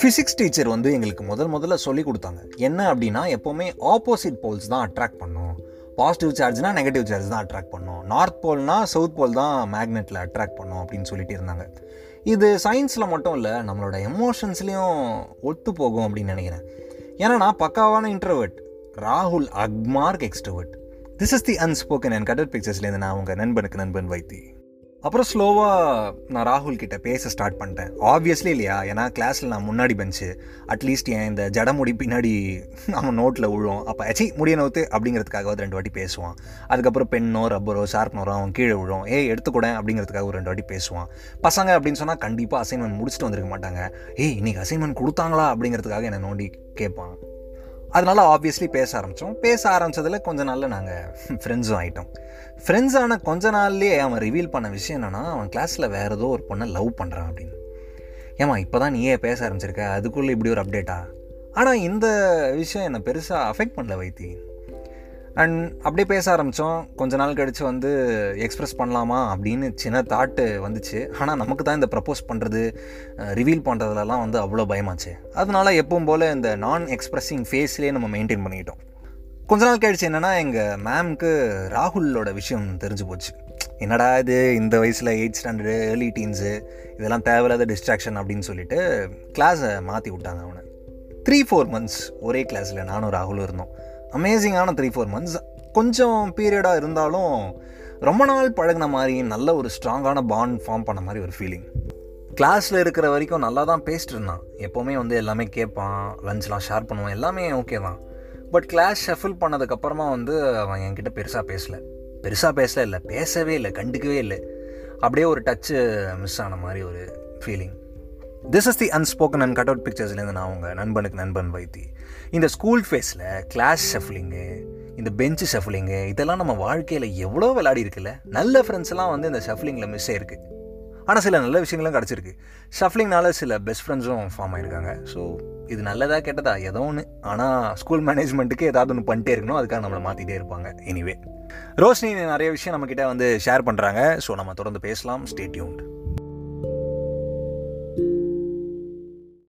Physics teacher வந்து எங்களுக்கு முதல் முதல்ல சொல்லி கொடுத்தாங்க. என்ன அப்படின்னா எப்போவுமே ஆப்போசிட் போல்ஸ் தான் அட்ராக்ட் பண்ணும். பாசிட்டிவ் சார்ஜ்னா நெகட்டிவ் சார்ஜ் தான் அட்ராக்ட் பண்ணும். நார்த் போல்னா சவுத் போல் தான் மேக்னெட்டில் அட்ராக்ட் பண்ணும் அப்படின்னு சொல்லிட்டு இருந்தாங்க. இது சயின்ஸில் மட்டும் இல்லை நம்மளோட எமோஷன்ஸ்லேயும் ஒத்து போகும் அப்படின்னு நினைக்கிறேன். ஏன்னா நான் பக்காவான இன்ட்ரோவர்ட் ராகுல் Agmark extrovert this is the unspoken and கடல் பிக்சர்ஸ்லேருந்து நான் உங்கள் நண்பனுக்கு நண்பன் வைத்தி. அப்புறம் ஸ்லோவாக நான் ராகுல் கிட்ட பேச ஸ்டார்ட் பண்ணிட்டேன். ஆப்வியஸ்லி இல்லையா? ஏன்னா கிளாஸில் நான் முன்னாடி பெஞ்சு அட்லீஸ்ட் என் இந்த ஜடமுடி பின்னாடி அவன் நோட்டில் விழுவோம் அப்போ அச்சி முடிய நோத்து அப்படிங்கிறதுக்காக ரெண்டு வாட்டி பேசுவான். அதுக்கப்புறம் பெண்ணோ ரப்பரோ ஷார்ப்னரோ அவன் கீழே விழும் ஏ எடுத்துக்கூட அப்படிங்கிறதுக்காக ஒரு ரெண்டு வாட்டி பேசுவான். பசங்க அப்படின்னு சொன்னால் கண்டிப்பாக அசைன்மெண்ட் முடிச்சுட்டு வந்திருக்க மாட்டாங்க. ஏய் இன்னைக்கு அசைன்மெண்ட் கொடுத்தாங்களா? அப்படிங்கிறதுக்காக என்னை நோண்டி கேட்பான். அதனால் ஆப்வியஸ்லி பேச ஆரம்பித்தோம் பேச ஆரம்பித்ததில் கொஞ்ச நாளில் நாங்கள் ஃப்ரெண்ட்ஸும் ஆகிட்டோம் ஃப்ரெண்ட்ஸ் ஆன கொஞ்ச நாள்லேயே அவன் ரிவீல் பண்ண விஷயம் என்னென்னா அவன் கிளாஸில் வேறு ஏதோ ஒரு பொண்ணை லவ் பண்ணுறான் அப்படின்னு. ஏமா இப்போ தான் நீயே பேச ஆரம்பிச்சிருக்க அதுக்குள்ளே இப்படி ஒரு அப்டேட்டா ஆனால் இந்த விஷயம் என்னை பெருசாக அஃபெக்ட் பண்ணல வைத்தி. அண்ட் அப்படியே பேச ஆரம்பித்தோம் கொஞ்ச நாள் கழித்து வந்து எக்ஸ்ப்ரெஸ் பண்ணலாமா அப்படின்னு சின்ன தாட்டு வந்துச்சு. ஆனால் நமக்கு தான் இந்த ப்ரப்போஸ் பண்ணுறது ரிவீல் பண்ணுறதுலலாம் வந்து அவ்வளோ பயமாச்சு. அதனால எப்பவும் போல் இந்த நான் எக்ஸ்ப்ரெஸிங் ஃபேஸ்லேயே நம்ம மெயின்டைன் பண்ணிக்கிட்டோம். கொஞ்ச நாள் கழிச்சு என்னென்னா எங்கள் மேம்க்கு ராகுலோட விஷயம் தெரிஞ்சு போச்சு. என்னடா இது இந்த வயசில் எயிட் ஸ்டாண்டர்டு ஏர்லி டீன்ஸு இதெல்லாம் தேவையில்லாத டிஸ்ட்ராக்ஷன் அப்படின்னு சொல்லிட்டு கிளாஸை மாற்றி விட்டாங்க அவனை. த்ரீ ஃபோர் மந்த்ஸ் ஒரே கிளாஸில் நானும் ராகுலும் இருந்தோம். அமேசிங்கான த்ரீ ஃபோர் மந்த்ஸ் கொஞ்சம் பீரியடாக இருந்தாலும் ரொம்ப நாள் பழகின மாதிரி நல்ல ஒரு ஸ்ட்ராங்கான பாண்ட் ஃபார்ம் பண்ண மாதிரி ஒரு ஃபீலிங் கிளாஸில் இருக்கிற வரைக்கும் நல்லா தான் பேசிட்டு இருந்தான். எப்போவுமே வந்து எல்லாமே கேட்பான் லஞ்ச்லாம் ஷேர் பண்ணுவான் எல்லாமே ஓகே தான். பட் கிளாஸ் ஷஃபில் பண்ணதுக்கப்புறமா வந்து அவன் என்கிட்ட பெருசாக பேசலை. பெருசாக பேசல இல்லை பேசவே இல்லை கண்டுக்கவே இல்லை. அப்படியே ஒரு டச்சு மிஸ் ஆன மாதிரி ஒரு feeling this is the unspoken and cut out பிக்சர்ஸ்லேருந்து நான் உங்கள் நண்பனுக்கு நண்பன் வைத்தி. இந்த ஸ்கூல் ஃபேஸில் கிளாஸ் ஷஃப்லிங்கு இந்த பெஞ்சு ஷஃப்லிங்கு இதெல்லாம் நம்ம வாழ்க்கையில் எவ்வளோ விளையாடி இருக்குல்ல? நல்ல ஃப்ரெண்ட்ஸ்லாம் வந்து இந்த ஷஃப்லிங்கில் மிஸ் ஆயிருக்கு. ஆனால் சில நல்ல விஷயங்களும் கிடச்சிருக்கு. ஷஃப்லிங்னால சில பெஸ்ட் ஃப்ரெண்ட்ஸும் ஃபார்ம் ஆயிருக்காங்க. ஸோ இது நல்லதா கெட்டதா ஏதோ ஒன்று ஆனால் ஸ்கூல் மேனேஜ்மெண்ட்டுக்கு ஏதாவது ஒன்று பண்ணிட்டே இருக்கணும். அதுக்காக நம்மளை மாற்றிட்டே இருப்பாங்க. எனிவே ரோஷினி நிறைய விஷயம் நம்மக்கிட்ட வந்து ஷேர் பண்ணுறாங்க ஸோ நம்ம தொடர்ந்து பேசலாம். ஸ்டேட்யூன்ட்